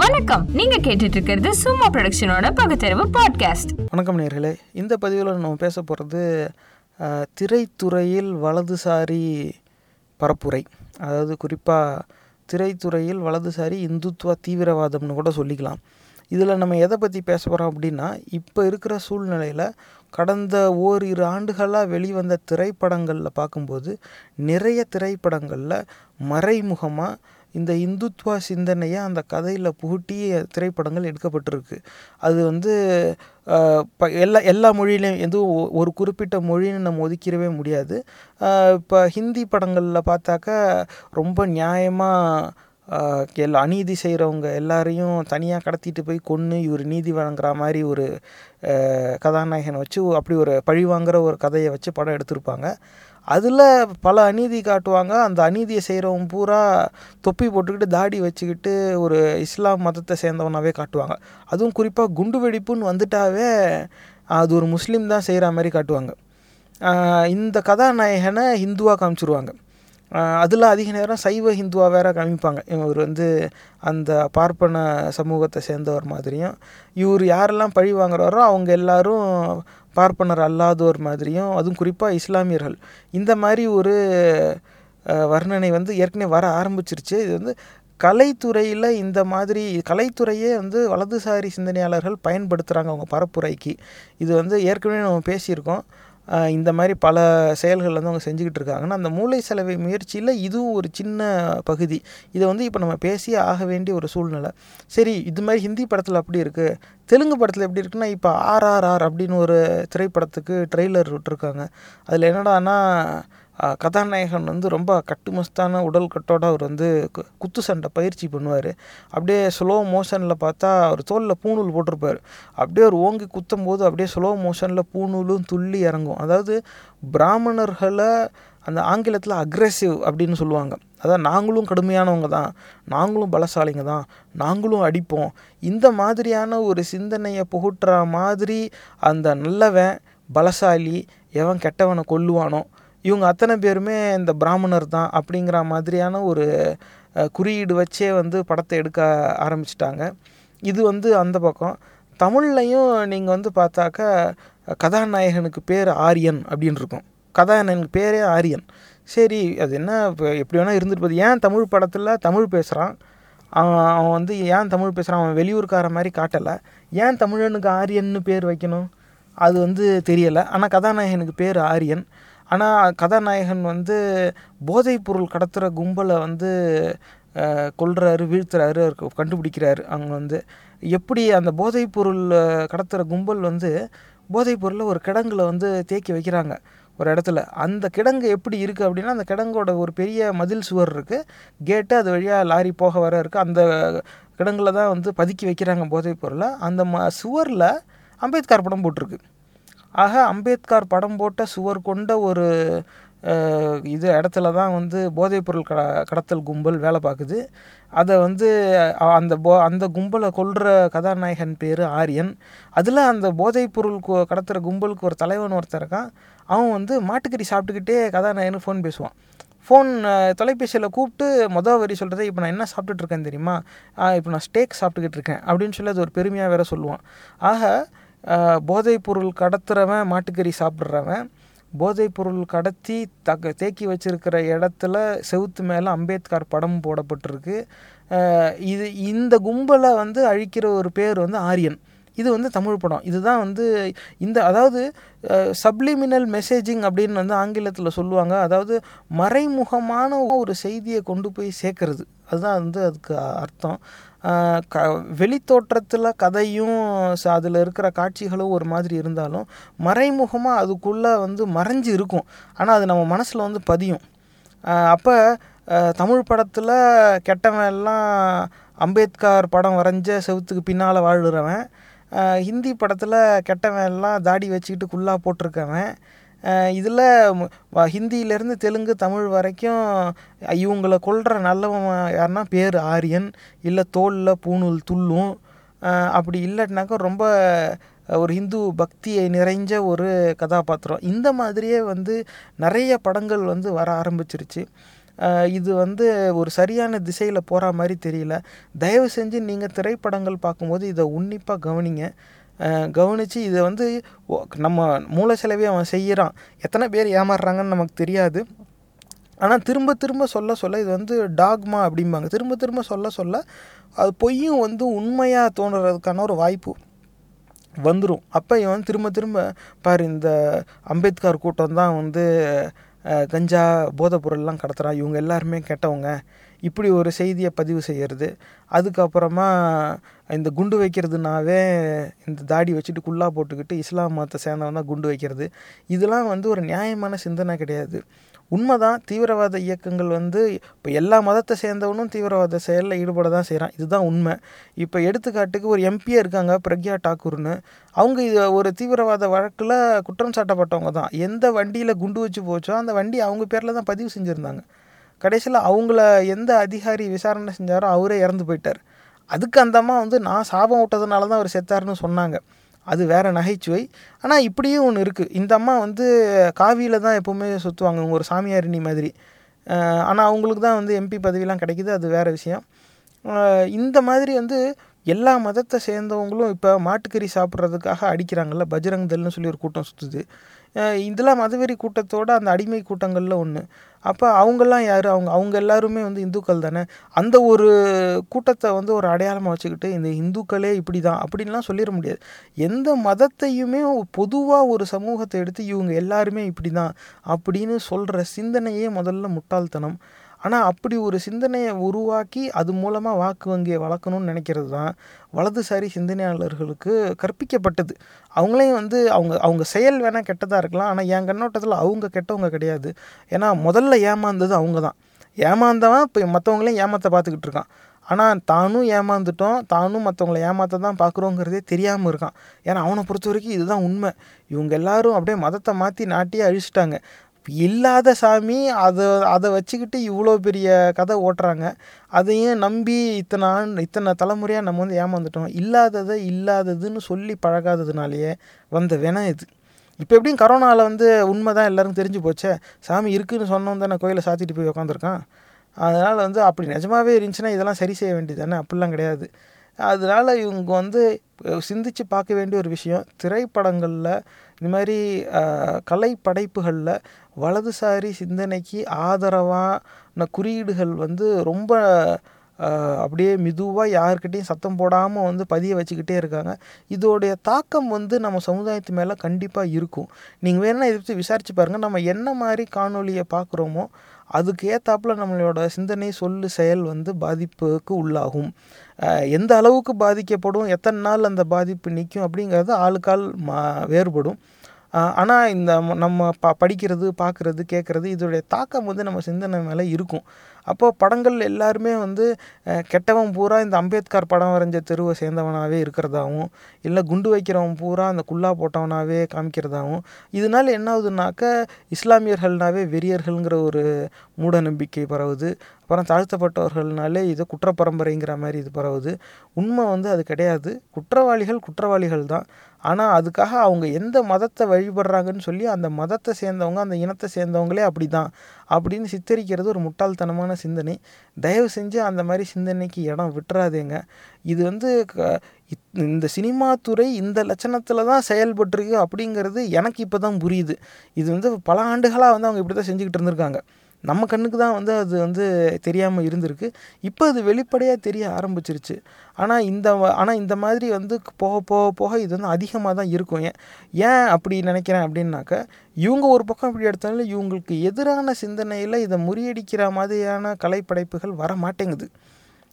வணக்கம். நீங்க கேட்டுட்டு இருக்கிறது சும்மா ப்ரொடக்ஷனோட பகுத்தறிவு பாட்காஸ்ட் வணக்கம் நேர்களே. இந்த பதிவில் நம்ம பேச போகிறது திரைத்துறையில் வலதுசாரி பரப்புரை. அதாவது குறிப்பாக திரைத்துறையில் வலதுசாரி இந்துத்துவ தீவிரவாதம்னு கூட சொல்லிக்கலாம். இதில் நம்ம எதை பற்றி பேச போகிறோம் அப்படின்னா இப்போ இருக்கிற சூழ்நிலையில் கடந்த ஓரிரு ஆண்டுகளாக வெளிவந்த திரைப்படங்களில் பார்க்கும்போது நிறைய திரைப்படங்களில் மறைமுகமாக இந்த இந்துத்வா சிந்தனையை அந்த கதையில் புகுட்டி திரைப்படங்கள் எடுக்கப்பட்டிருக்கு. அது வந்து ப எல்லா எல்லா மொழியிலையும் எதுவும் ஒ- ஒரு குறிப்பிட்ட மொழின்னு நம்ம ஒதுக்கிடவே முடியாது. இப்போ ஹிந்தி படங்களில் பார்த்தாக்கா ரொம்ப நியாயமாக எல்லா அநீதி செய்கிறவங்க எல்லாரையும் தனியாக கடத்திட்டு போய் கொன்று இவர் நீதி வழங்குற மாதிரி ஒரு கதாநாயகனை வச்சு அப்படி ஒரு பழி வாங்குற ஒரு கதையை வச்சு படம் எடுத்திருப்பாங்க. அதில் பல அநீதி காட்டுவாங்க. அந்த அநீதியை செய்கிறவன் பூரா தொப்பி போட்டுக்கிட்டு தாடி வச்சுக்கிட்டு ஒரு இஸ்லாம் மதத்தை சேர்ந்தவனாகவே காட்டுவாங்க. அதுவும் குறிப்பாக குண்டு வெடிப்புன்னு வந்துட்டாவே அது ஒரு முஸ்லீம் தான் செய்கிற மாதிரி காட்டுவாங்க. இந்த கதாநாயகனை ஹிந்துவாக காமிச்சிருவாங்க. அதில் அதிக நேரம் சைவ ஹிந்துவாக வேற காமிப்பாங்க. இவர் வந்து அந்த பார்ப்பன சமூகத்தை சேர்ந்தவர் மாதிரியும். இவர் யாரெல்லாம் பழி வாங்குறாரோ அவங்க எல்லாரும் பார்ப்பனர் அல்லாதோர் மாதிரியும் அதுவும் குறிப்பாக இஸ்லாமியர்கள். இந்த மாதிரி ஒரு வர்ணனை வந்து ஏற்கனவே வர ஆரம்பிச்சிருச்சு. இது வந்து கலைத்துறையில் இந்த மாதிரி கலைத்துறையே வந்து வலதுசாரி சிந்தனையாளர்கள் பயன்படுத்துகிறாங்க அவங்க பரப்புரைக்கு. இது வந்து ஏற்கனவே நம்ம பேசியிருக்கோம். இந்த மாதிரி பல செயல்கள் வந்து அவங்க செஞ்சுக்கிட்டு இருக்காங்கன்னா அந்த மூளை செலவை முயற்சியில் இதுவும் ஒரு சின்ன பகுதி. இதை வந்து இப்போ நம்ம பேசியே ஆக வேண்டிய ஒரு சூழ்நிலை. சரி இது மாதிரி ஹிந்தி படத்தில் அப்படி இருக்குது தெலுங்கு படத்தில் எப்படி இருக்குன்னா இப்போ ஆர்ஆர்ஆர் அப்படின்னு ஒரு திரைப்படத்துக்கு ட்ரெய்லர் விட்டுருக்காங்க. அதில் என்னடான்னா கதாநாயகன் வந்து ரொம்ப கட்டுமஸ்தான உடல் கட்டோட அவர் வந்து கு- குத்து சண்டை பயிற்சி பண்ணுவார். அப்படியே ஸ்லோ மோஷனில் பார்த்தா அவர் தோலில் பூணூல் போட்டிருப்பார். அப்படியே அவர் ஓங்கி குத்தும் போது அப்படியே ஸ்லோ மோஷனில் பூணூலும் துள்ளி இறங்கும். அதாவது பிராமணர்களை அந்த ஆங்கிலத்தில் அக்ரெசிவ் அப்படின்னு சொல்லுவாங்க. அதான் நாங்களும் கடுமையானவங்க தான். நாங்களும் பலசாலிங்க தான். நாங்களும் அடிப்போம். இந்த மாதிரியான ஒரு சிந்தனையை புகுட்டுற மாதிரி அந்த நல்லவன் பலசாலி எவன் கெட்டவனை கொல்லுவானோ இவங்க அத்தனை பேருமே இந்த பிராமணர் தான் அப்படிங்கிற மாதிரியான ஒரு குறியீடு வச்சே வந்து படத்தை எடுக்க ஆரம்பிச்சிட்டாங்க. இது வந்து அந்த பக்கம். தமிழ்லையும் நீங்கள் வந்து பார்த்தாக்கா கதாநாயகனுக்கு பேர் ஆரியன் அப்படின்னு இருக்கும். கதாநாயகனுக்கு பேரே ஆரியன். சரி அது என்ன இப்போ எப்படி வேணால் இருந்துட்டு போகுது. ஏன் தமிழ் படத்தில் தமிழ் பேசுகிறான் அவன் அவன் வந்து ஏன் தமிழ் பேசுகிறான் அவன் வெளியூர்கார மாதிரி காட்டலை. ஏன் தமிழனுக்கு ஆரியன்னு பேர் வைக்கணும்? அது வந்து தெரியலை. ஆனால் கதாநாயகனுக்கு பேர் ஆரியன். ஆனால் கதாநாயகன் வந்து போதைப் பொருள் கடத்துகிற கும்பலை வந்து கொள்கிறாரு வீழ்த்துறாரு அவர் கண்டுபிடிக்கிறாரு அவங்க வந்து. எப்படி அந்த போதைப் பொருள் கடத்துகிற கும்பல் வந்து போதைப் பொருளை ஒரு கிடங்குல வந்து தேக்கி வைக்கிறாங்க ஒரு இடத்துல. அந்த கிடங்கு எப்படி இருக்குது அப்படின்னா அந்த கிடங்கோட ஒரு பெரிய மதில் சுவர் இருக்குது கேட்டு அது வழியாக லாரி போக வர இருக்குது அந்த கிடங்கில் தான் வந்து பதுக்கி வைக்கிறாங்க போதைப் பொருளை. அந்த ம சுவரில் அம்பேத்கர் படம் போட்டிருக்கு. ஆக அம்பேத்கர் படம் போட்ட சுவர் கொண்ட ஒரு இது இடத்துல தான் வந்து போதைப்பொருள் கட கடத்தல் கும்பல் வேலை பார்க்குது. அதை வந்து அந்த போ அந்த கும்பலை கொல்ற கதாநாயகன் பேர் ஆரியன். அதில் அந்த போதைப்பொருள் கடத்துகிற கும்பலுக்கு ஒரு தலைவன் ஒருத்தர் இருக்கான். அவன் வந்து மாட்டுக்கறி சாப்பிட்டுக்கிட்டே கதாநாயகன் ஃபோன் பேசுவான். ஃபோன் தொலைபேசியில் கூப்பிட்டு மொதல் வரி சொல்கிறது இப்போ நான் என்ன சாப்பிட்டுட்டு இருக்கேன் தெரியுமா? இப்போ நான் ஸ்டேக் சாப்பிட்டுக்கிட்டு இருக்கேன். அப்படின்னு சொல்லி அது ஒரு பெருமையாக வேற சொல்லுவான். ஆக போதைப்பொருள் கடத்துகிறவன் கடத்துறவன் மாட்டுக்கறி சாப்பிட்றவன் போதைப்பொருள் கடத்தி தக்க தேக்கி வச்சிருக்கிற இடத்துல செவுத்து மேலே அம்பேத்கர் படம் போடப்பட்டிருக்கு. இது இந்த கும்பலை வந்து அழிக்கிற ஒரு பேர் வந்து ஆரியன். இது வந்து தமிழ் படம். இதுதான் வந்து இந்த அதாவது சப்ளிமினல் மெசேஜிங் அப்படின்னு வந்து ஆங்கிலத்தில் சொல்லுவாங்க. அதாவது மறைமுகமான ஒரு செய்தியை கொண்டு போய் சேர்க்கறது. அதுதான் வந்து அதுக்கு அர்த்தம். க வெளித்தோற்றத்தில் கதையும் அதில் இருக்கிற காட்சிகளும் ஒரு மாதிரி இருந்தாலும் மறைமுகமாக அதுக்குள்ளே வந்து மறைஞ்சு இருக்கும். ஆனால் அது நம்ம மனசில் வந்து பதியும். அப்போ தமிழ் படத்தில் கெட்டவன் எல்லாம் அம்பேத்கர் படம் வரைஞ்ச செவுத்துக்கு பின்னால் வாழ்கிறவன் ஹிந்தி படத்தில் கெட்டவன் எல்லாம் தாடி வச்சுக்கிட்டு குள்ளா போட்டிருக்கவன் இதில் ஹிந்தியிலேருந்து தெலுங்கு தமிழ் வரைக்கும் இவங்களை கொள்கிற நல்லவன் யாருன்னா பேர் ஆரியன் இல்லை தோலில் பூணூல் துள்ளும். அப்படி இல்லாட்டினாக்கா ரொம்ப ஒரு ஹிந்து பக்தியை நிறைஞ்ச ஒரு கதாபாத்திரம். இந்த மாதிரியே வந்து நிறைய படங்கள் வந்து வர ஆரம்பிச்சிருச்சு. இது வந்து ஒரு சரியான திசையில் போகிற மாதிரி தெரியல. தயவு செஞ்சு நீங்கள் திரைப்படங்கள் பார்க்கும்போது இதை உன்னிப்பாக கவனிங்க. கவனித்து இதை வந்து நம்ம மூளை செலவே அவன் செய்கிறான் எத்தனை பேர் ஏமாறுறாங்கன்னு நமக்கு தெரியாது. ஆனால் திரும்ப திரும்ப சொல்ல சொல்ல இது வந்து டாக்மா அப்படிம்பாங்க. திரும்ப திரும்ப சொல்ல சொல்ல அது பொய்யும் வந்து உண்மையாக தோணுறதுக்கான ஒரு வாய்ப்பு வந்துடும் அப்போ இவன் வந்து திரும்ப திரும்ப பாரு இந்த அம்பேத்கர் கூட்டம் தான் வந்து கஞ்சா போதைப் பொருள்லாம் கடத்துகிறான் இவங்க எல்லாருமே கெட்டவங்க. இப்படி ஒரு செய்தியை பதிவு செய்கிறது அதுக்கப்புறமா இந்த குண்டு வைக்கிறதுனாவே இந்த தாடி வச்சுட்டு குல்லா போட்டுக்கிட்டு இஸ்லாம் மதத்தை சேர்ந்தவன் தான் குண்டு வைக்கிறது. இதெல்லாம் வந்து ஒரு நியாயமான சிந்தனை கிடையாது. உண்மைதான் தீவிரவாத இயக்கங்கள் வந்து இப்போ எல்லா மதத்தை சேர்ந்தவனும் தீவிரவாத செயலில் ஈடுபட தான் செய்கிறான் இதுதான் உண்மை. இப்போ எடுத்துக்காட்டுக்கு ஒரு எம்பியே இருக்காங்க பிரக்யா டாக்கூர்னு. அவங்க இது ஒரு தீவிரவாத வழக்கில் குற்றம் சாட்டப்பட்டவங்க தான். எந்த வண்டியில் குண்டு வச்சு போச்சோ அந்த வண்டி அவங்க பேரில் தான் பதிவு செஞ்சுருந்தாங்க. கடைசியில் அவங்கள எந்த அதிகாரி விசாரணை செஞ்சாரோ அவரே இறந்து போயிட்டார். அதுக்கு அந்த அம்மா வந்து நான் சாபம் விட்டதுனால தான் அவர் செத்தாருன்னு சொன்னாங்க. அது வேறு நகைச்சுவை. ஆனால் இப்படியும் ஒன்று இருக்குது இந்த அம்மா வந்து காவியில் தான் எப்போவுமே சுற்றுவாங்க ஒரு சாமியாரிணி மாதிரி. ஆனால் அவங்களுக்கு தான் வந்து எம்பி பதவியெலாம் கிடைக்கிது. அது வேறு விஷயம். இந்த மாதிரி வந்து எல்லா மதத்தை சேர்ந்தவங்களும் இப்போ மாட்டுக்கறி சாப்பிட்றதுக்காக அடிக்கிறாங்கல்ல? பஜ்ரங் தல்னு சொல்லி ஒரு கூட்டம் சுற்றுது இதெல்லாம் மதவெறி கூட்டத்தோட அந்த அடிமை கூட்டங்களில் ஒன்று அப்போ அவங்கெல்லாம் யார்? அவங்க அவங்க எல்லாருமே வந்து இந்துக்கள் தானே? அந்த ஒரு கூட்டத்தை வந்து ஒரு அடையாளமாக வச்சுக்கிட்டு இந்த இந்துக்களே இப்படி தான் அப்படின்லாம் சொல்லிட முடியாது. எந்த மதத்தையுமே பொதுவாக ஒரு சமூகத்தை எடுத்து இவங்க எல்லாருமே இப்படி தான் அப்படின்னு சொல்கிற சிந்தனையே முதல்ல முட்டாள்தனம். ஆனால் அப்படி ஒரு சிந்தனையை உருவாக்கி அது மூலமாக வாக்கு வங்கியை வளர்க்கணும்னு நினைக்கிறது தான் வலதுசாரி சிந்தனையாளர்களுக்கு கற்பிக்கப்பட்டது. அவங்களையும் வந்து அவங்க அவங்க செயல் வேணால் கெட்டதாக இருக்கலாம். ஆனால் என் கண்ணோட்டத்தில் அவங்க கெட்டவங்க கிடையாது. ஏன்னா முதல்ல ஏமாந்தது அவங்க தான் ஏமாந்தவன் இப்போ மற்றவங்களையும் ஏமாற்ற பார்த்துக்கிட்டு இருக்கான். ஆனால் தானும் ஏமாந்துட்டோம். தானும் மற்றவங்கள ஏமாற்ற தான் பார்க்குறோங்கிறதே தெரியாமல் இருக்கான். ஏன்னா அவனை பொறுத்த வரைக்கும் இதுதான் உண்மை. இவங்க எல்லாரும் அப்படியே மதத்தை மாற்றி நாட்டியே அழிச்சிட்டாங்க. இல்லாத சாமி அதை அதை வச்சுக்கிட்டு இவ்வளோ பெரிய கதை ஓட்டுறாங்க. அதையும் நம்பி இத்தனை ஆண்டு இத்தனை தலைமுறையாக நம்ம வந்து ஏமாந்துட்டோம். இல்லாததை இல்லாததுன்னு சொல்லி பழகாததுனாலேயே வந்த வினை இது. இப்போ எப்படியும் கரோனாவில் வந்து உண்மை தான் எல்லாருக்கும் தெரிஞ்சு போச்சே. சாமி இருக்குன்னு சொன்னோம் தானே கோயிலை சாத்திட்டு போய் உக்காந்துருக்கான். அதனால் வந்து அப்படி நிஜமாகவே இருந்துச்சுன்னா இதெல்லாம் சரி செய்ய வேண்டியது தானே? அப்படிலாம் கிடையாது. அதனால் இவங்க வந்து சிந்திச்சு பார்க்க வேண்டிய ஒரு விஷயம். திரைப்படங்களில் இந்த மாதிரி கலை படைப்புகளில் வலதுசாரி சிந்தனைக்கு ஆதரவான குறியீடுகள் வந்து ரொம்ப அப்படியே மெதுவாக யாருக்கிட்டையும் சத்தம் போடாமல் வந்து பதிய வச்சுக்கிட்டே இருக்காங்க. இதோடைய தாக்கம் வந்து நம்ம சமுதாயத்து மேலே கண்டிப்பாக இருக்கும். நீங்கள் வேணால் இதை பற்றி விசாரிச்சு பாருங்கள் நம்ம என்ன மாதிரி காணொளியை பார்க்குறோமோ அதுக்கு ஏற்றாப்புல நம்மளோட சிந்தனை சொல்லு செயல் வந்து பாதிப்புக்கு உள்ளாகும். எந்த அளவுக்கு பாதிக்கப்படும் எத்தனை நாள் அந்த பாதிப்பு நிற்கும் அப்படிங்கிறது ஆளுக்கால் மா வேறுபடும். ஆனால் இந்த நம்ம ப படிக்கிறது பார்க்குறது கேட்குறது இதோடைய தாக்கம் வந்து நம்ம சிந்தனை மேலே இருக்கும். அப்போது படங்கள் எல்லாருமே வந்து கெட்டவன் பூரா இந்த அம்பேத்கர் படம் வரைஞ்ச தெருவை சேர்ந்தவனாகவே இருக்கிறதாவும் இல்லை குண்டு வைக்கிறவன் பூரா அந்த குல்லா போட்டவனாகவே காமிக்கிறதாவும் இதனால என்ன ஆகுதுனாக்க இஸ்லாமியர்கள்னாவே வெறியர்கள்ங்கிற ஒரு மூட நம்பிக்கை பரவுது. அப்புறம் தாழ்த்தப்பட்டவர்கள்னாலே இது குற்ற பரம்பரைங்கிற மாதிரி இது பரவுது. உண்மை வந்து அது கிடையாது. குற்றவாளிகள் குற்றவாளிகள் தான். ஆனால் அதுக்காக அவங்க எந்த மதத்தை வழிபடுறாங்கன்னு சொல்லி அந்த மதத்தை சேர்ந்தவங்க அந்த இனத்தை சேர்ந்தவங்களே அப்படி தான் அப்படின்னு சித்தரிக்கிறது ஒரு முட்டாள்தனமான சிந்தனை. தயவு செஞ்சு அந்த மாதிரி சிந்தனைக்கு இடம் விட்டுறாதேங்க. இது வந்து க- இத்- இந்த சினிமா துறை இந்த லட்சணத்தில் தான் செயல்பட்டுருக்கு அப்படிங்கிறது எனக்கு இப்போ தான் புரியுது. இது வந்து பல ஆண்டுகளாக வந்து அவங்க இப்படி தான் செஞ்சுக்கிட்டு இருந்திருக்காங்க. நம்ம கண்ணுக்கு தான் வந்து அது வந்து தெரியாமல் இருந்திருக்கு. இப்போ அது வெளிப்படையாக தெரிய ஆரம்பிச்சிருச்சு. ஆனால் இந்த ஆனால் இந்த மாதிரி வந்து போக போக போக இது வந்து அதிகமாக தான் இருக்கும். ஏன் ஏன் அப்படி நினைக்கிறேன் அப்படின்னாக்க இவங்க ஒரு பக்கம் இப்படி எடுத்தாலும் இவங்களுக்கு எதிரான சிந்தனையில் இதை முறியடிக்கிற மாதிரியான கலைப்படைப்புகள் வர மாட்டேங்குது.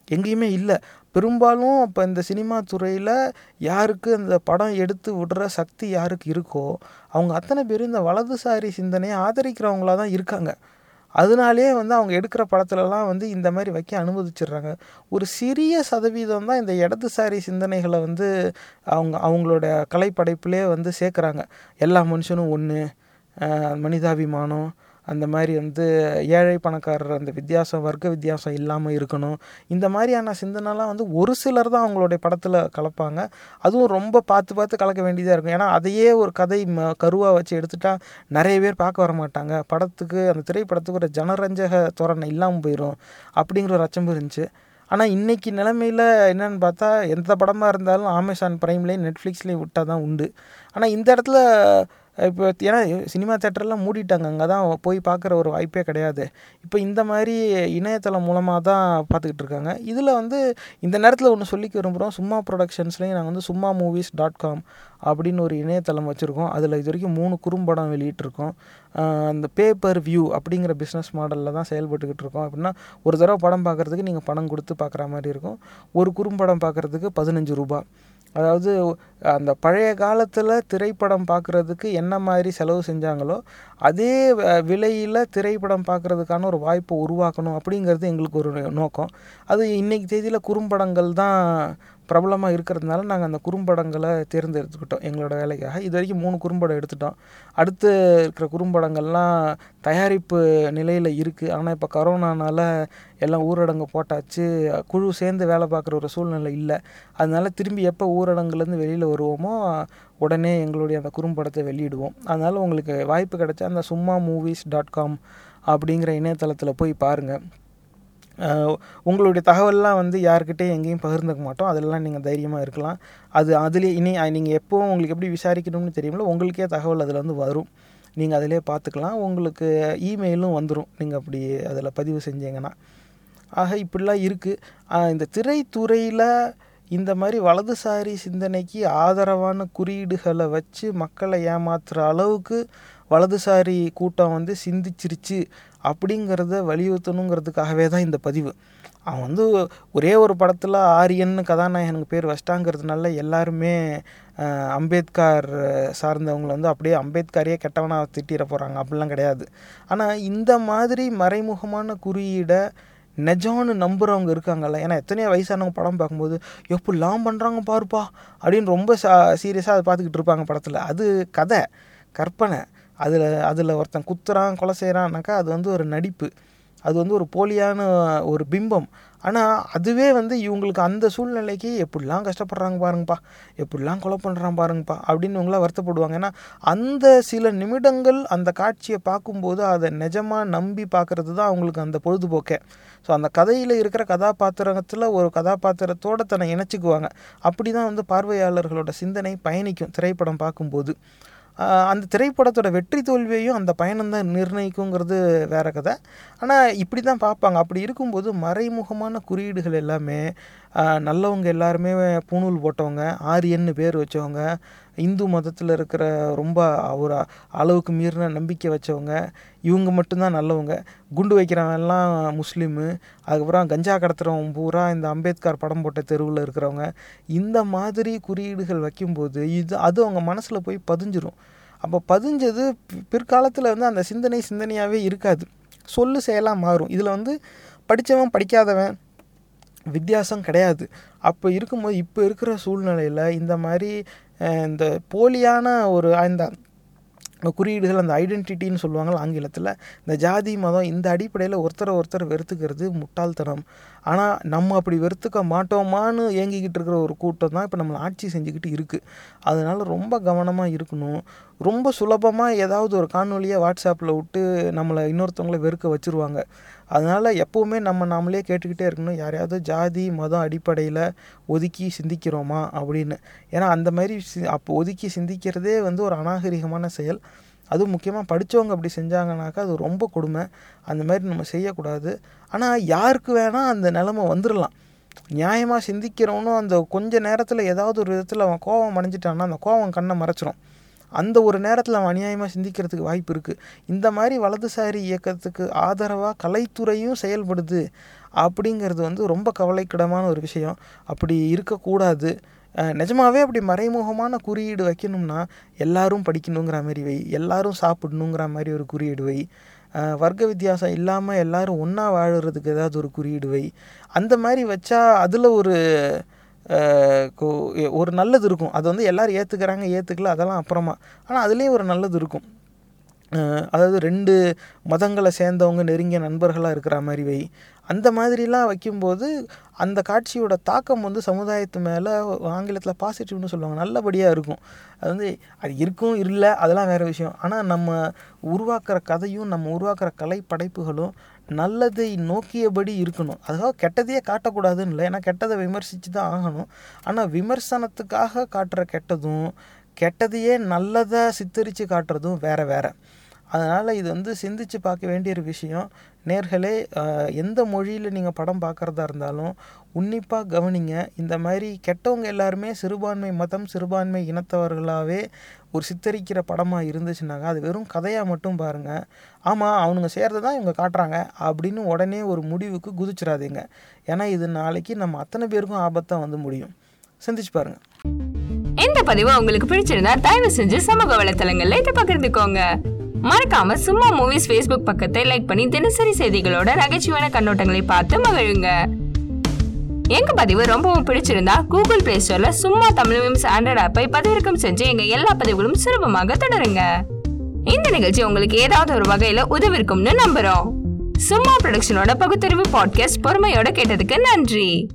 எங்கேயுமே இல்லை. பெரும்பாலும் இப்போ இந்த சினிமா துறையில் யாருக்கு அந்த படம் எடுத்து விடுற சக்தி யாருக்கு இருக்கோ அவங்க அத்தனை பேரும் இந்த வலதுசாரி சிந்தனையை ஆதரிக்கிறவங்களா தான் இருக்காங்க. அதனாலே வந்து அவங்க எடுக்கிற படத்துலலாம் வந்து இந்த மாதிரி வைக்க அனுமதிச்சிடுறாங்க. ஒரு சிறிய சதவீதம் தான் இந்த இடதுசாரி சிந்தனைகளை வந்து அவங்க அவங்களோட கலைப்படைப்பிலே வந்து சேர்க்குறாங்க. எல்லா மனுஷனும் ஒன்று மனிதாபிமானம் அந்த மாதிரி வந்து ஏழை பணக்காரர் அந்த வித்தியாசம் வர்க்க வித்தியாசம் இல்லாமல் இருக்கணும். இந்த மாதிரியான சிந்தனைலாம் வந்து ஒரு சிலர் தான் அவங்களுடைய படத்தில் கலப்பாங்க. அதுவும் ரொம்ப பார்த்து பார்த்து கலக்க வேண்டியதாக இருக்கும். ஏன்னா அதையே ஒரு கதை ம கருவாக வச்சு எடுத்துட்டா நிறைய பேர் பார்க்க வர மாட்டாங்க. படத்துக்கு அந்த திரைப்படத்துக்கு ஒரு ஜனரஞ்சக தோரணை இல்லாமல் போயிடும் அப்படிங்கிற ஒரு அச்சம் இருந்துச்சு. ஆனால் இன்றைக்கி நிலமையில் என்னென்னு பார்த்தா எந்த படமாக இருந்தாலும் அமேசான் ப்ரைம்லேயும் நெட்ஃப்ளிக்ஸ்லேயும் விட்டால் தான் உண்டு. ஆனால் இந்த இடத்துல இப்போ ஏன்னா சினிமா தேட்டர்லாம் மூடிட்டாங்க. அங்கே தான் போய் பார்க்குற ஒரு வாய்ப்பே கிடையாது. இப்போ இந்த மாதிரி இணையதளம் மூலமாக தான் பார்த்துக்கிட்டு இருக்காங்க. இதில் வந்து இந்த நேரத்தில் ஒன்று சொல்லிக்க விரும்புகிறோம் சும்மா ப்ரொடக்ஷன்ஸ்லேயும் நாங்கள் வந்து சும்மா மூவிஸ் டாட் காம் அப்படின்னு ஒரு இணையதளம் வச்சுருக்கோம். அதில் இது வரைக்கும் மூணு குறும்படம் வெளியிட்டிருக்கோம். அந்த பேப்பர் வியூ அப்படிங்கிற பிஸ்னஸ் மாடலில் தான் செயல்பட்டுக்கிட்டு இருக்கோம். அப்படின்னா ஒரு தடவை படம் பார்க்குறதுக்கு நீங்கள் பணம் கொடுத்து பார்க்குற மாதிரி இருக்கும். ஒரு குறும்படம் பார்க்குறதுக்கு பதினஞ்சு ரூபா அதாவது அந்த பழைய காலத்தில் திரைப்படம் பார்க்குறதுக்கு என்ன மாதிரி செலவு செஞ்சாங்களோ அதே விலையில் திரைப்படம் பார்க்குறதுக்கான ஒரு வாய்ப்பை உருவாக்கணும் அப்படிங்கிறது எங்களுக்கு ஒரு நோக்கம். அது இன்றைக்கி தேதியில் குறும்படங்கள் தான் பிரபலமாக இருக்கிறதுனால நாங்கள் அந்த குறும்படங்களை தேர்ந்தெடுத்துக்கிட்டோம் எங்களோட வேலைக்காக. இது வரைக்கும் மூணு குறும்படம் எடுத்துட்டோம். அடுத்து இருக்கிற குறும்படங்கள்லாம் தயாரிப்பு நிலையில் இருக்குது ஆனால் இப்போ கரோனானால் எல்லாம் ஊரடங்கு போட்டாச்சு. குழு சேர்ந்து வேலை பார்க்குற ஒரு சூழ்நிலை இல்லை. அதனால் திரும்பி எப்போ ஊரடங்குலேருந்து வெளியில் வருவோமோ உடனே எங்களுடைய அந்த குறும்படத்தை வெளியிடுவோம். அதனால் உங்களுக்கு வாய்ப்பு கிடைச்சா அந்த சும்மா மூவிஸ் டாட் காம் அப்படிங்கிற இணையதளத்தில் போய் பாருங்கள் உங்களுடைய தகவல்லாம் வந்து யாருக்கிட்டே எங்கேயும் பகிர்ந்துக்க மாட்டோம். அதெல்லாம் நீங்கள் தைரியமாக இருக்கலாம். அது அதுலேயே இனி நீங்கள் எப்போவும் உங்களுக்கு எப்படி விசாரிக்கணும்னு தெரியுமில்ல உங்களுக்கே தகவல் அதில் வந்து வரும். நீங்கள் அதிலே பார்த்துக்கலாம் உங்களுக்கு இமெயிலும் வந்துடும் நீங்கள் அப்படி அதில் பதிவு செஞ்சீங்கன்னா. ஆக இப்படிலாம் இருக்குது இந்த திரைத்துறையில் இந்த மாதிரி வலதுசாரி சிந்தனைக்கு ஆதரவான குறியீடுகளை வச்சு மக்களை ஏமாத்துகிற அளவுக்கு வலதுசாரி கூட்டம் வந்து சிந்திச்சிருச்சு அப்படிங்கிறத வலியுறுத்தணுங்கிறதுக்காகவே தான் இந்த பதிவு. அவன் வந்து ஒரே ஒரு படத்தில் ஆரியன்னு கதாநாயகனுக்கு பேர் வச்சிட்டாங்கிறதுனால எல்லாருமே அம்பேத்கர் சார்ந்தவங்களை வந்து அப்படியே அம்பேத்கரையே கெட்டவனாக திட்டிட போகிறாங்க அப்படிலாம் கிடையாது. ஆனால் இந்த மாதிரி மறைமுகமான குறியீடை நிஜம்னு நம்புகிறவங்க இருக்காங்கல்ல. ஏன்னா எத்தனையோ வயசானவங்க படம் பார்க்கும்போது எப்படிலாம் பண்ணுறாங்க பாருப்பா அப்படின்னு ரொம்ப சா சீரியஸாக அதை பார்த்துக்கிட்டு இருப்பாங்க படத்தில். அது கதை கற்பனை. அதில் அதில் ஒருத்தன் குத்துறான் கொலை செய்கிறான்னாக்கா அது வந்து ஒரு நடிப்பு. அது வந்து ஒரு போலியான ஒரு பிம்பம். ஆனால் அதுவே வந்து இவங்களுக்கு அந்த சூழ்நிலைக்கு எப்படிலாம் கஷ்டப்படுறாங்க பாருங்கப்பா எப்படிலாம் கொலை பண்ணுறான் பாருங்கப்பா அப்படின்னு இவங்களாம் வருத்தப்படுவாங்க. ஏன்னா அந்த சில நிமிடங்கள் அந்த காட்சியை பார்க்கும்போது அதை நிஜமாக நம்பி பார்க்குறது தான் அவங்களுக்கு அந்த பொழுதுபோக்கே. ஸோ அந்த கதையில் இருக்கிற கதாபாத்திரத்தில் ஒரு கதாபாத்திரத்தோடு தன்னை இணைச்சிக்குவாங்க. அப்படி தான் வந்து பார்வையாளர்களோட சிந்தனை பயணிக்கும் திரைப்படம் பார்க்கும்போது. அந்த திரைப்படத்தோட வெற்றி தோல்வியையும் அந்த பயணம் தான் நிர்ணயிக்குங்கிறது வேற கதை. ஆனால் இப்படி தான் பார்ப்பாங்க. அப்படி இருக்கும்போது மறைமுகமான குறியீடுகள் எல்லாமே நல்லவங்க எல்லாருமே பூணூல் போட்டவங்க ஆரியன்னு பேர் வச்சவங்க இந்து மதத்தில் இருக்கிற ரொம்ப ஒரு அளவுக்கு மீறின நம்பிக்கை வச்சவங்க இவங்க மட்டும்தான் நல்லவங்க. குண்டு வைக்கிறவன்லாம் முஸ்லீமு அதுக்கப்புறம் கஞ்சா கடத்துகிறவன் பூரா இந்த அம்பேத்கர் படம் போட்ட தெருவில் இருக்கிறவங்க. இந்த மாதிரி குறியீடுகள் வைக்கும்போது இது அது அவங்க மனசில் போய் பதிஞ்சிரும். அப்போ பதிஞ்சது பிற்காலத்தில் வந்து அந்த சிந்தனை சிந்தனையாகவே இருக்காது. சொல்லு செயலாக மாறும். இதில் வந்து படித்தவன் படிக்காதவன் வித்தியாசம் கிடையாது. அப்போ இருக்கும்போது இப்போ இருக்கிற சூழ்நிலையில் இந்த மாதிரி இந்த போலியான ஒரு அந்த குறியீடுகள் அந்த ஐடென்டிட்டின்னு சொல்லுவாங்கள்ல ஆங்கிலத்தில் இந்த ஜாதி மதம் இந்த அடிப்படையில் ஒருத்தரை ஒருத்தர் வெறுத்துக்கிறது முட்டாள்தனம். ஆனால் நம்ம அப்படி வெறுத்துக்க மாட்டோமான்னு ஏங்கிக்கிட்டு இருக்கிற ஒரு கூட்டம் தான் இப்போ நம்மளை ஆட்சி செஞ்சுக்கிட்டு இருக்குது அதனால் ரொம்ப கவனமாக இருக்கணும். ரொம்ப சுலபமாக ஏதாவது ஒரு காணொலியை வாட்ஸ்அப்பில் விட்டு நம்மளை இன்னொருத்தவங்களை வெறுக்க வச்சுருவாங்க. அதனால் எப்போவுமே நம்ம நாமளே கேட்டுக்கிட்டே இருக்கணும். யாரையாவது ஜாதி மதம் அடிப்படையில் ஒதுக்கி சிந்திக்கிறோமா அப்படின்னு. ஏன்னா அந்த மாதிரி சி அப்போ ஒதுக்கி சிந்திக்கிறதே வந்து ஒரு அநாகரிகமான செயல். அதுவும் முக்கியமாக படித்தவங்க அப்படி செஞ்சாங்கனாக்கா அது ரொம்ப கொடுமை. அந்த மாதிரி நம்ம செய்யக்கூடாது. ஆனால் யாருக்கு வேணால் அந்த நிலமை வந்துடலாம் நியாயமாக சிந்திக்கிறவனும் அந்த கொஞ்ச நேரத்தில் ஏதாவது ஒரு விதத்தில் அவன் கோபம் அடைஞ்சிட்டான்னா அந்த கோபம் கண்ணை மறைச்சிரும். அந்த ஒரு நேரத்தில் அவன் அநியாயமாக சிந்திக்கிறதுக்கு வாய்ப்பு இருக்குது இந்த மாதிரி வலதுசாரி இயக்கத்துக்கு ஆதரவாக கலைத்துறையும் செயல்படுது அப்படிங்கிறது வந்து ரொம்ப கவலைக்கிடமான ஒரு விஷயம். அப்படி இருக்கக்கூடாது. நிஜமாகவே அப்படி மறைமுகமான குறியீடு வைக்கணும்னா எல்லாரும் படிக்கணுங்கிற மாதிரி வை எல்லாரும் சாப்பிடணுங்கிற மாதிரி ஒரு குறியீடு வை. வர்க்க வித்தியாசம் இல்லாமல் எல்லோரும் ஒன்றா வாழறதுக்கு ஏதாவது ஒரு குறியீடு வை. அந்த மாதிரி வச்சா அதில் ஒரு ஒரு நல்லது இருக்கும். அது வந்து எல்லோரும் ஏற்றுக்கிறாங்க ஏற்றுக்கல அதெல்லாம் அப்புறமா. ஆனால் அதுலேயும் ஒரு நல்லது இருக்கும். அதாவது ரெண்டு மதங்களை சேர்ந்தவங்க நெருங்கிய நண்பர்களாக இருக்கிற மாதிரி வை. அந்த மாதிரிலாம் வைக்கும்போது அந்த காட்சியோட தாக்கம் வந்து சமுதாயத்து மேலே ஆங்கிலத்தில் பாசிட்டிவ்னு சொல்லுவாங்க. நல்லபடியாக இருக்கும். அது வந்து அது இருக்கும் இல்லை அதெல்லாம் வேறு விஷயம். ஆனால் நம்ம உருவாக்குற கதையும் நம்ம உருவாக்குற கலை படைப்புகளும் நல்லதை நோக்கியபடி இருக்கணும். அதுக்காக கெட்டதையே காட்டக்கூடாதுன்னு இல்லை. ஏன்னா கெட்டதை விமர்சித்து தான் ஆகணும். ஆனால் விமர்சனத்துக்காக காட்டுற கெட்டதும் கெட்டதையே நல்லதை சித்தரித்து காட்டுறதும் வேறு வேறு. அதனால் இது வந்து சிந்திச்சு பார்க்க வேண்டிய ஒரு விஷயம். நேர்களே எந்த மொழியில் நீங்கள் படம் பார்க்குறதா இருந்தாலும் உன்னிப்பாக கவனிங்க. இந்த மாதிரி கெட்டவங்க எல்லாருமே சிறுபான்மை மதம் சிறுபான்மை இனத்தவர்களாகவே ஒரு சித்தரிக்கிற படமாக இருந்துச்சுனாக்கா அது வெறும் கதையாக மட்டும் பாருங்கள் ஆமாம் அவனுங்க சேர்றது தான் இவங்க காட்டுறாங்க. அப்படின்னு உடனே ஒரு முடிவுக்கு குதிச்சிடாதீங்க ஏன்னா இது நாளைக்கு நம்ம அத்தனை பேருக்கும் ஆபத்தாக வந்து முடியும். சிந்திச்சு பாருங்கள் இந்த பதிவு உங்களுக்கு பிடிச்சிருந்தா தயவு செஞ்சு சமூக வலைத்தளங்கள்ல இதை பகிர்ந்துக்கோங்க. மறக்காம சும்மா மூவிஸ் ஃபேஸ்புக் பக்கத்தை லைக் பண்ணி தினசரி செய்திகளோட நகைச்சுவையான கண்ணோட்டங்களை பார்த்து மகிழுங்க. எங்க பதிவு ரொம்பவும் பிடிச்சிருந்தா கூகுள் பிளே ஸ்டோர்ல சும்மா தமிழ் மீம்ஸ் ஆண்ட்ராய்ட் ஆப்பை பதிவிறக்கம் செஞ்சு எங்க எல்லா பதிவுகளும் சுலபமாக தொடருங்க. இந்த நிகழ்ச்சி உங்களுக்கு ஏதாவது ஒரு வகையில உதவிருக்கும்னு நம்புறோம். சும்மா ப்ரொடக்ஷனோட பகுத்தறிவு பாட்காஸ்ட் பொறுமையோட கேட்டதுக்கு நன்றி.